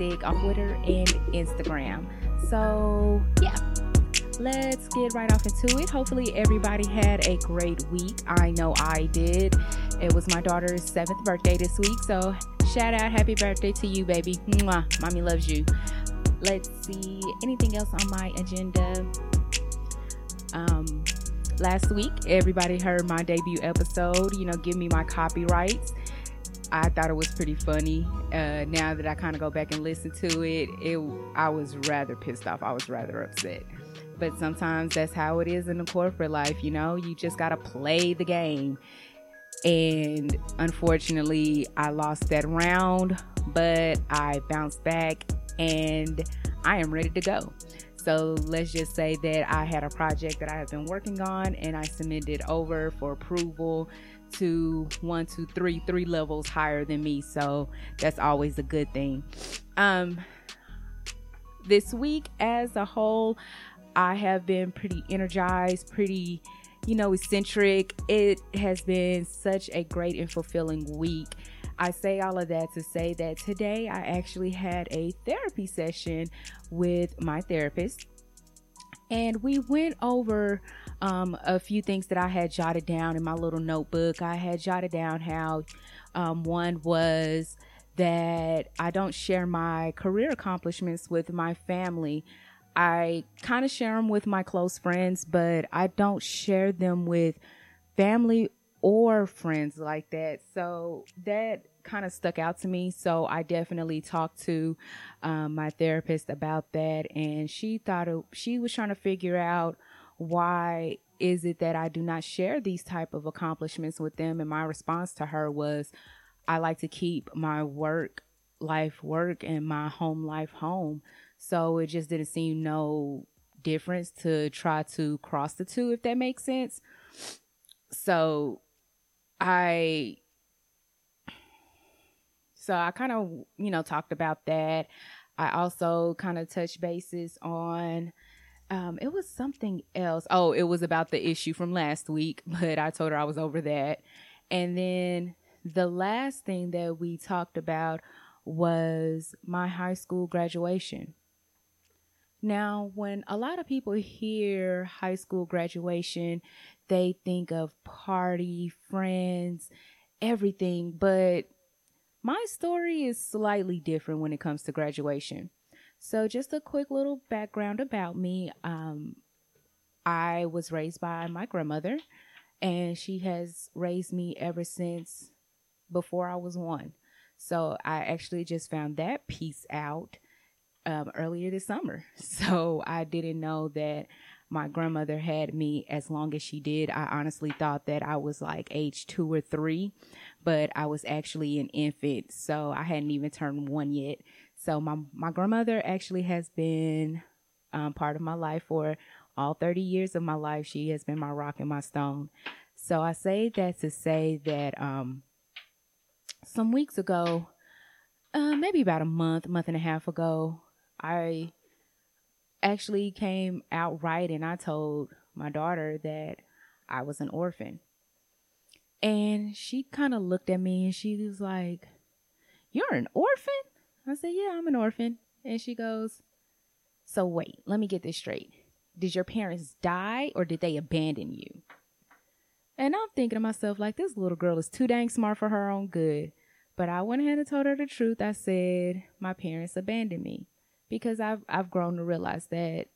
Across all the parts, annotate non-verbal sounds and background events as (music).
on Twitter and Instagram. So, yeah, let's get right off into it. Hopefully, everybody had a great week. I know I did. It was my daughter's seventh birthday this week, so shout out, happy birthday to you, baby. Mwah. Mommy loves you. Let's see anything else on my agenda. Um, last week, everybody heard my debut episode. You know, give me my copyrights. I thought it was pretty funny. Uh, now that I kind of go back and listen to it, it I was rather pissed off. I was rather upset. But sometimes that's how it is in the corporate life. You know, you just gotta play the game. And unfortunately, I lost that round, but I bounced back and I am ready to go. So let's just say that I had a project that I have been working on and I submitted over for approval to one, two, three, three levels higher than me. So that's always a good thing. Um, this week as a whole, I have been pretty energized, pretty, you know, eccentric. It has been such a great and fulfilling week. I say all of that to say that today I actually had a therapy session with my therapist, and we went over um, a few things that I had jotted down in my little notebook. I had jotted down how um, one was that I don't share my career accomplishments with my family. I kind of share them with my close friends, but I don't share them with family or friends like that. So that kind of stuck out to me. So I definitely talked to um, my therapist about that, and she thought it, she was trying to figure out why is it that I do not share these type of accomplishments with them. And my response to her was, I like to keep my work life work and my home life home. So it just didn't seem no difference to try to cross the two, if that makes sense. So I so I kind of, you know, talked about that. I also kind of touched bases on um, it was something else. Oh, it was about the issue from last week, (laughs) but I told her I was over that. And then the last thing that we talked about was my high school graduation. Now, when a lot of people hear high school graduation, they think of party, friends, everything, but my story is slightly different when it comes to graduation. So, just a quick little background about me. Um, I was raised by my grandmother, and she has raised me ever since before I was one. So, I actually just found that piece out um, earlier this summer. (laughs) So, I didn't know that my grandmother had me as long as she did. I honestly thought that I was like age two or three, but I was actually an infant. So I hadn't even turned one yet. So my, my grandmother actually has been um, part of my life for all 30 years of my life. She has been my rock and my stone. So I say that to say that um, some weeks ago, uh, maybe about a month, month and a half ago, I actually came out right and I told my daughter that I was an orphan. And she kind of looked at me and she was like, You're an orphan? I said, Yeah, I'm an orphan. And she goes, So wait, let me get this straight. Did your parents die or did they abandon you? And I'm thinking to myself, like, this little girl is too dang smart for her own good. But I went ahead and told her the truth. I said, My parents abandoned me because I've I've grown to realize that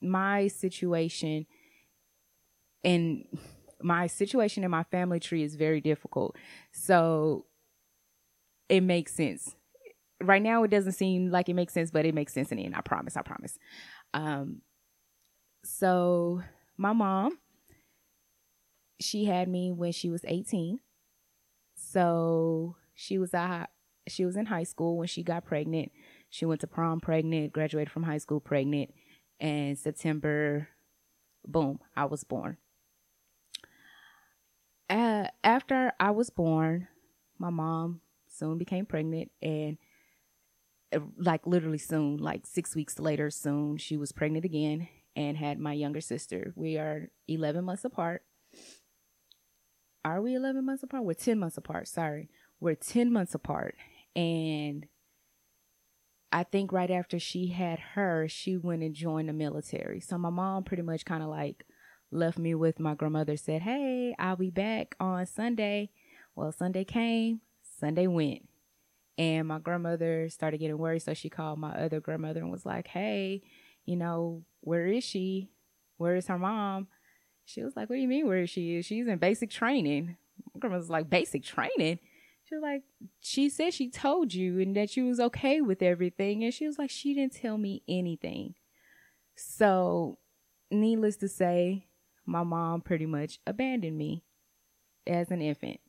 my situation and my situation in my family tree is very difficult. So it makes sense. Right now it doesn't seem like it makes sense, but it makes sense in the end. I promise, I promise. Um so my mom she had me when she was 18. So she was a she was in high school when she got pregnant she went to prom pregnant, graduated from high school pregnant, and September, boom, I was born. Uh, after I was born, my mom soon became pregnant, and Uh, like literally soon, like six weeks later, soon she was pregnant again, and had my younger sister. We are 11 months apart. Are we 11 months apart? We're 10 months apart. Sorry. We're 10 months apart. And I think right after she had her, she went and joined the military. So my mom pretty much kind of like left me with my grandmother, said, Hey, I'll be back on Sunday. Well, Sunday came, Sunday went. And my grandmother started getting worried. So she called my other grandmother and was like, Hey, you know, where is she? Where is her mom? She was like, What do you mean where is she? She's in basic training. My grandma was like, Basic training? She was like, She said she told you and that you was okay with everything. And she was like, She didn't tell me anything. So, needless to say, my mom pretty much abandoned me as an infant.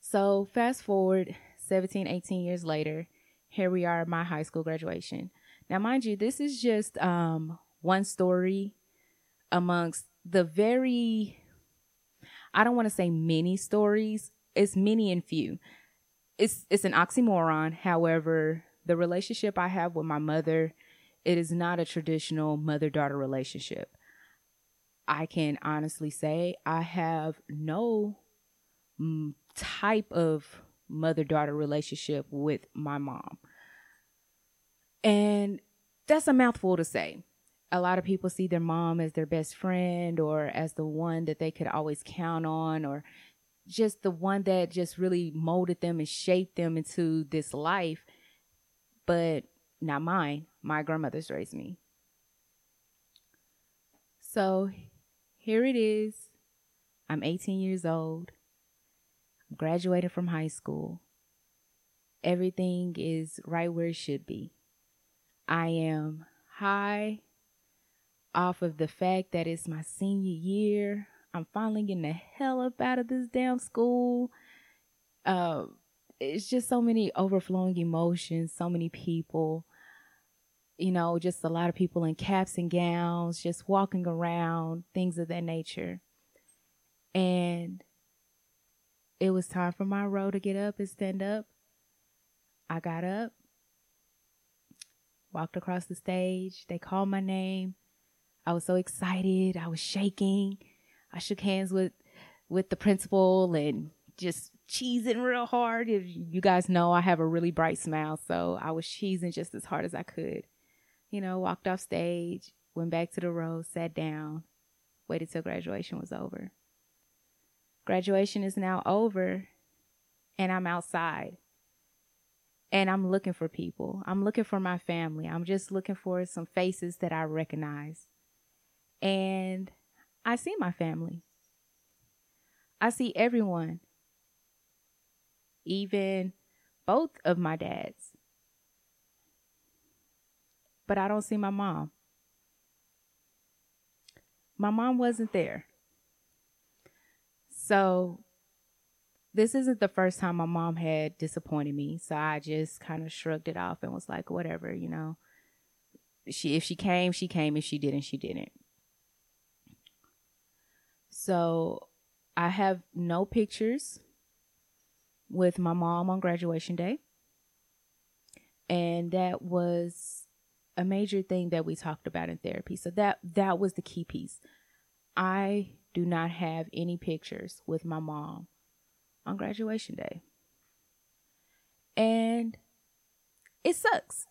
So, fast forward 17, 18 years later, here we are at my high school graduation. Now, mind you, this is just um, one story amongst the very, I don't want to say many stories, it's many and few. It's, it's an oxymoron. However, the relationship I have with my mother, it is not a traditional mother daughter relationship. I can honestly say I have no mm, type of mother daughter relationship with my mom. And that's a mouthful to say. A lot of people see their mom as their best friend or as the one that they could always count on or just the one that just really molded them and shaped them into this life. But not mine. My grandmother's raised me. So here it is. I'm 18 years old. I'm graduating from high school. Everything is right where it should be. I am high off of the fact that it's my senior year. I'm finally getting the hell up out of this damn school. Uh, it's just so many overflowing emotions, so many people, you know, just a lot of people in caps and gowns, just walking around, things of that nature. And it was time for my row to get up and stand up. I got up walked across the stage. They called my name. I was so excited. I was shaking. I shook hands with with the principal and just cheesing real hard. If you guys know, I have a really bright smile, so I was cheesing just as hard as I could. You know, walked off stage, went back to the row, sat down, waited till graduation was over. Graduation is now over, and I'm outside and I'm looking for people. I'm looking for my family. I'm just looking for some faces that I recognize. And I see my family. I see everyone, even both of my dads. But I don't see my mom. My mom wasn't there. So this isn't the first time my mom had disappointed me. So I just kind of shrugged it off and was like, whatever, you know. She if she came, she came. If she didn't, she didn't. So I have no pictures with my mom on graduation day. And that was a major thing that we talked about in therapy. So that that was the key piece. I do not have any pictures with my mom on graduation day. And it sucks.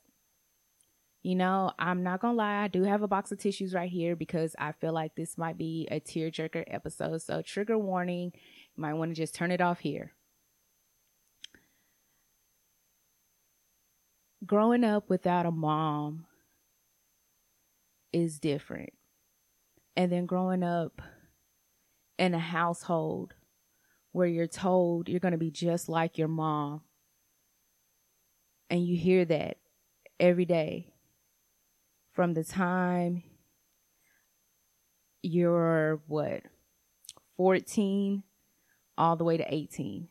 You know, I'm not gonna lie, I do have a box of tissues right here because I feel like this might be a tearjerker episode. So, trigger warning, you might want to just turn it off here. Growing up without a mom is different. And then growing up in a household where you're told you're going to be just like your mom. And you hear that every day from the time you're what 14 all the way to 18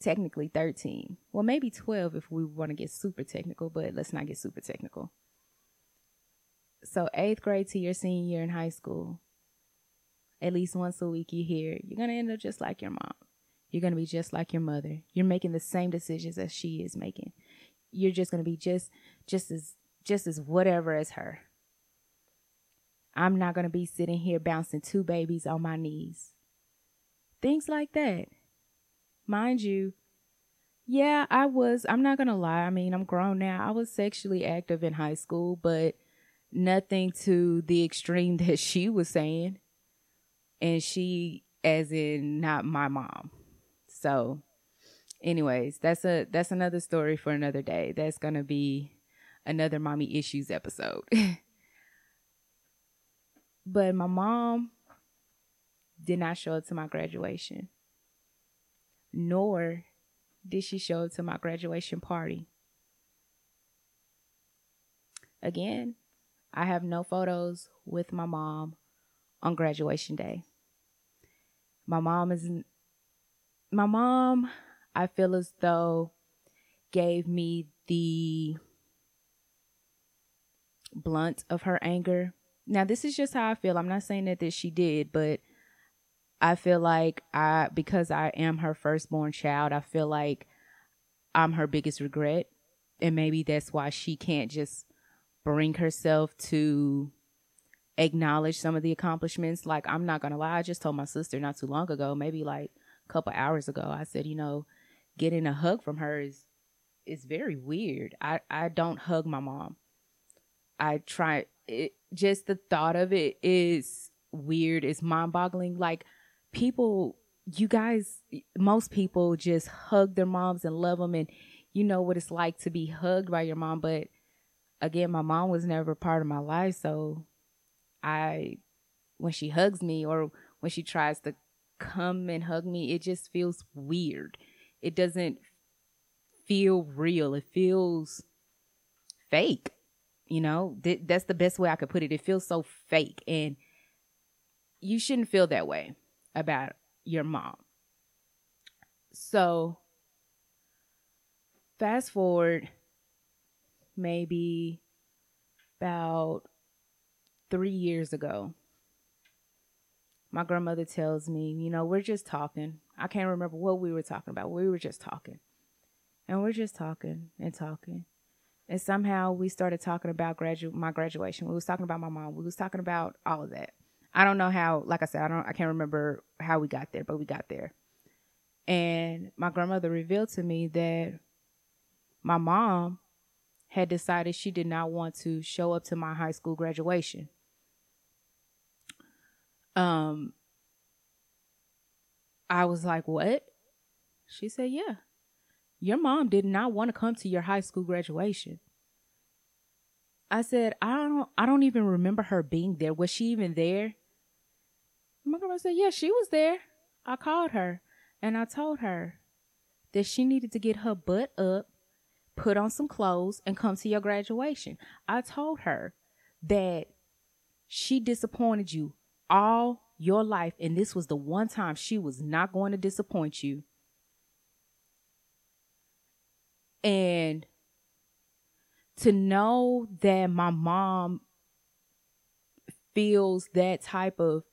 technically 13 well maybe 12 if we want to get super technical but let's not get super technical. So eighth grade to your senior year in high school at least once a week you hear, you're going to end up just like your mom. You're going to be just like your mother. You're making the same decisions as she is making. You're just going to be just just as just as whatever as her. I'm not going to be sitting here bouncing two babies on my knees. Things like that. Mind you, yeah, I was, I'm not going to lie. I mean, I'm grown now. I was sexually active in high school, but nothing to the extreme (laughs) that she was saying. And she, as in, not my mom. So, anyways, that's a that's another story for another day. That's gonna be another mommy issues episode. (laughs) but my mom did not show up to my graduation, nor did she show up to my graduation party. Again, I have no photos with my mom on graduation day. My mom isn't, my mom, I feel as though gave me the blunt of her anger. Now, this is just how I feel. I'm not saying that this she did, but I feel like I because I am her firstborn child, I feel like I'm her biggest regret. And maybe that's why she can't just bring herself to acknowledge some of the accomplishments. Like, I'm not going to lie. I just told my sister not too long ago, maybe like a couple hours ago, I said, you know, getting a hug from her is, is very weird. I, I don't hug my mom. I try it, just the thought of it is weird. It's mind boggling. Like people, you guys, most people just hug their moms and love them. And you know what it's like to be hugged by your mom. But again, my mom was never part of my life. So I, when she hugs me or when she tries to come and hug me, it just feels weird. It doesn't feel real. It feels fake. You know, Th- that's the best way I could put it. It feels so fake. And you shouldn't feel that way about your mom. So, fast forward maybe about three years ago, my grandmother tells me, you know, we're just talking. I can't remember what we were talking about. We were just talking. And we're just talking and talking. And somehow we started talking about gradu- my graduation. We was talking about my mom. We was talking about all of that. I don't know how, like I said, I don't I can't remember how we got there, but we got there. And my grandmother revealed to me that my mom had decided she did not want to show up to my high school graduation. Um, I was like, What? She said, Yeah. Your mom did not want to come to your high school graduation. I said, I don't I don't even remember her being there. Was she even there? My grandma said, Yeah, she was there. I called her and I told her that she needed to get her butt up put on some clothes, and come to your graduation. I told her that she disappointed you all your life, and this was the one time she was not going to disappoint you. And to know that my mom feels that type of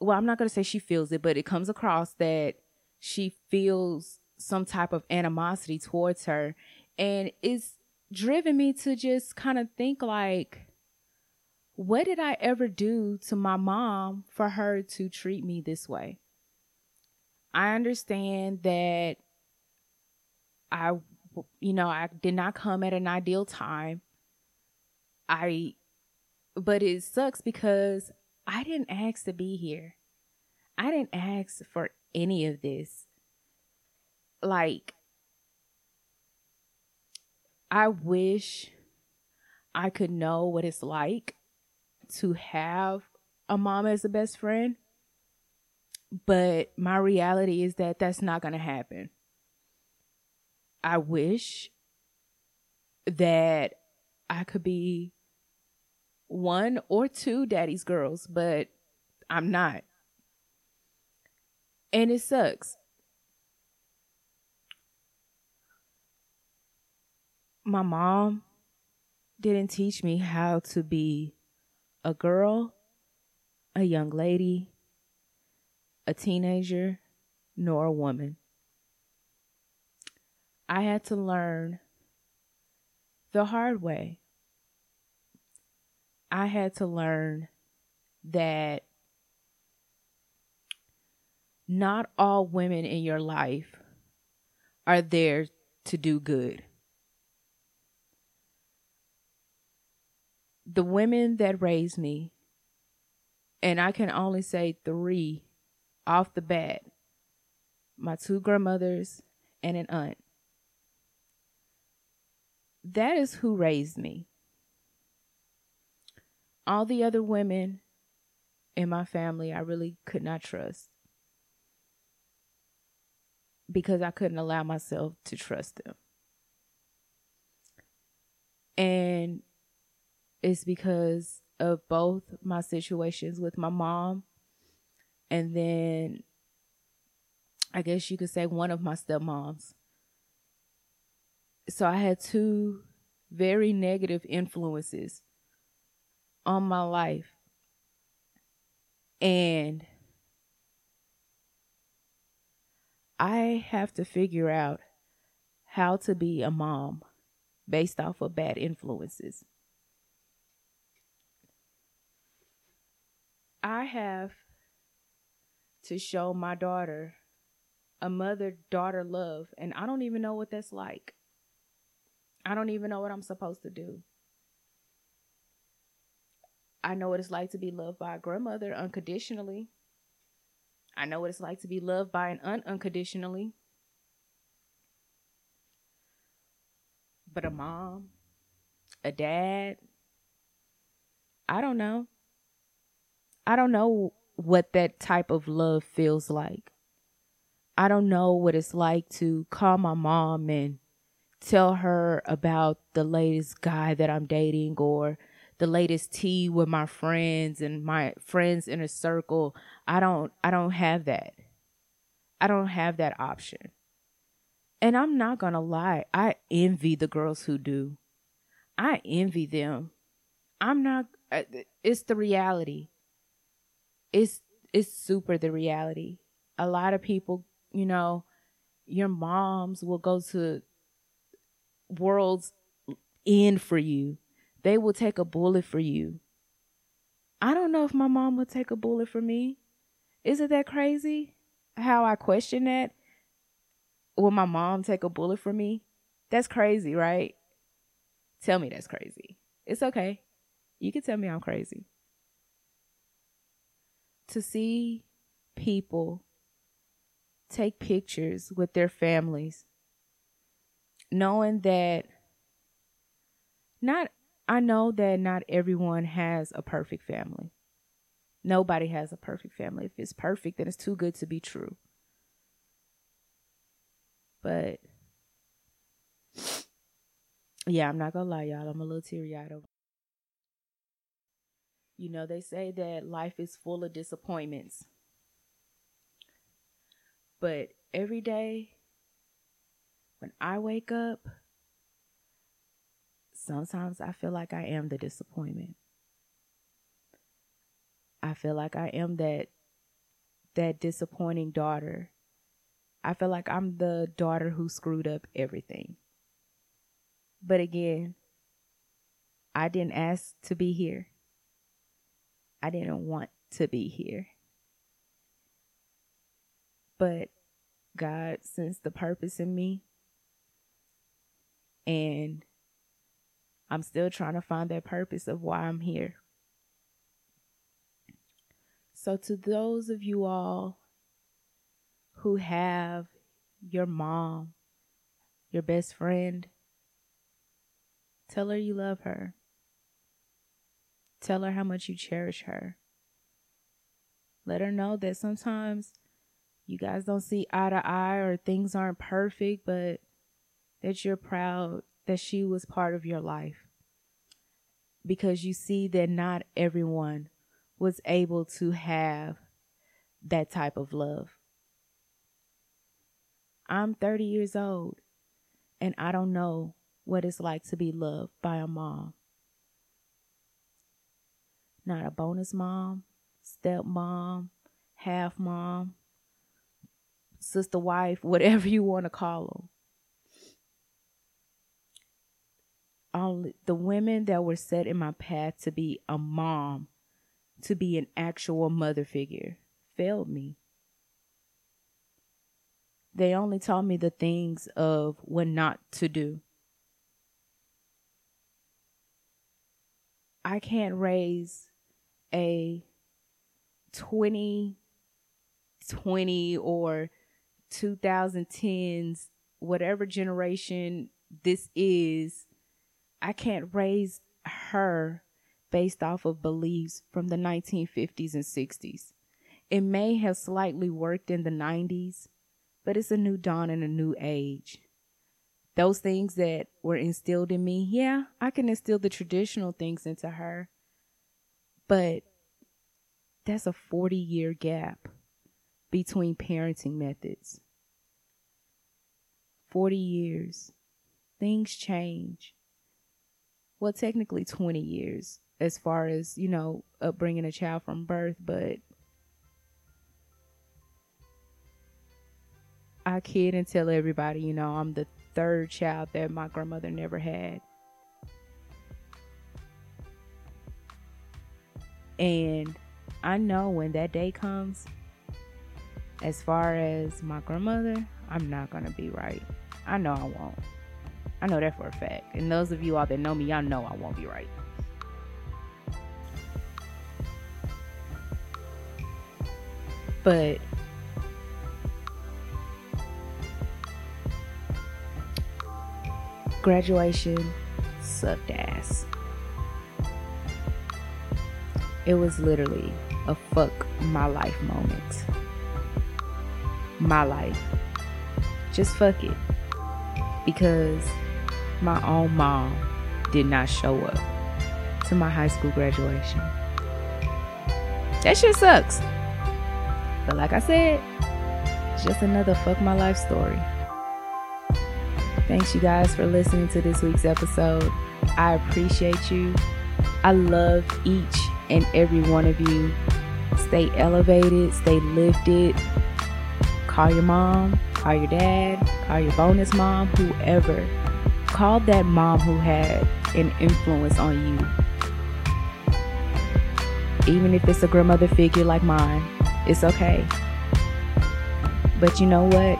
well, I'm not going to say she feels it, but it comes across that she feels some type of animosity towards her and it's driven me to just kind of think like what did I ever do to my mom for her to treat me this way? I understand that I you know, I did not come at an ideal time. I but it sucks because I didn't ask to be here. I didn't ask for any of this like I wish I could know what it's like to have a mom as a best friend. But my reality is that that's not going to happen. I wish that I could be one or two daddy's girls, but I'm not. And it sucks my mom didn't teach me how to be a girl, a young lady, a teenager, nor a woman. I had to learn the hard way I had to learn that not all women in your life are there to do good. The women that raised me, and I can only say three off the bat my two grandmothers and an aunt. That is who raised me. All the other women in my family, I really could not trust because I couldn't allow myself to trust them. And it's because of both my situations with my mom and then I guess you could say one of my stepmoms. So I had two very negative influences on my life. And I have to figure out how to be a mom based off of bad influences. I have to show my daughter a mother daughter love, and I don't even know what that's like. I don't even know what I'm supposed to do. I know what it's like to be loved by a grandmother unconditionally. I know what it's like to be loved by an aunt unconditionally. But a mom, a dad, I don't know. I don't know what that type of love feels like. I don't know what it's like to call my mom and tell her about the latest guy that I'm dating or the latest tea with my friends and my friends in a circle. I don't I don't have that. I don't have that option. And I'm not going to lie, I envy the girls who do. I envy them. I'm not uh, it's the reality. It's it's super the reality. A lot of people, you know, your moms will go to world's end for you they will take a bullet for you. I don't know if my mom would take a bullet for me. Isn't that crazy? How I question that? Will my mom take a bullet for me? That's crazy, right? Tell me that's crazy. It's okay. You can tell me I'm crazy. To see people take pictures with their families, knowing that not I know that not everyone has a perfect family. Nobody has a perfect family. If it's perfect, then it's too good to be true. But yeah, I'm not gonna lie, y'all. I'm a little teary eyed over. You know, they say that life is full of disappointments. But every day when I wake up, sometimes I feel like I am the disappointment. I feel like I am that that disappointing daughter. I feel like I'm the daughter who screwed up everything. But again, I didn't ask to be here. I didn't want to be here. But God sensed the purpose in me. And I'm still trying to find that purpose of why I'm here. So, to those of you all who have your mom, your best friend, tell her you love her. Tell her how much you cherish her. Let her know that sometimes you guys don't see eye to eye or things aren't perfect, but that you're proud that she was part of your life because you see that not everyone was able to have that type of love. I'm 30 years old and I don't know what it's like to be loved by a mom. Not a bonus mom, stepmom, half mom, sister wife, whatever you want to call them. only the women that were set in my path to be a mom, to be an actual mother figure, failed me. They only taught me the things of what not to do. I can't raise a 20, 20 or 2010s, whatever generation this is, I can't raise her based off of beliefs from the 1950s and 60s. It may have slightly worked in the 90s, but it's a new dawn and a new age. Those things that were instilled in me, yeah, I can instill the traditional things into her, but that's a 40 year gap between parenting methods. 40 years. Things change. Well, technically 20 years as far as, you know, upbringing a child from birth, but I kid and tell everybody, you know, I'm the third child that my grandmother never had. And I know when that day comes, as far as my grandmother, I'm not gonna be right. I know I won't. I know that for a fact. And those of you all that know me, y'all know I won't be right. But graduation sucked ass. It was literally a fuck my life moment. My life. Just fuck it. Because my own mom did not show up to my high school graduation. That shit sucks. But like I said, it's just another fuck my life story. Thanks you guys for listening to this week's episode. I appreciate you. I love each and every one of you. Stay elevated, stay lifted. Call your mom, call your dad, call your bonus mom, whoever. Call that mom who had an influence on you. Even if it's a grandmother figure like mine, it's okay. But you know what?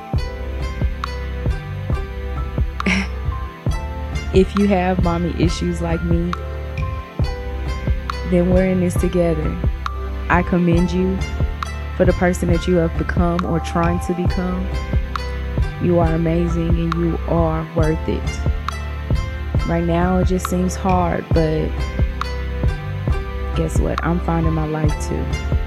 (laughs) if you have mommy issues like me, then we're in this together. I commend you for the person that you have become or trying to become. You are amazing and you are worth it. Right now, it just seems hard, but guess what? I'm finding my life too.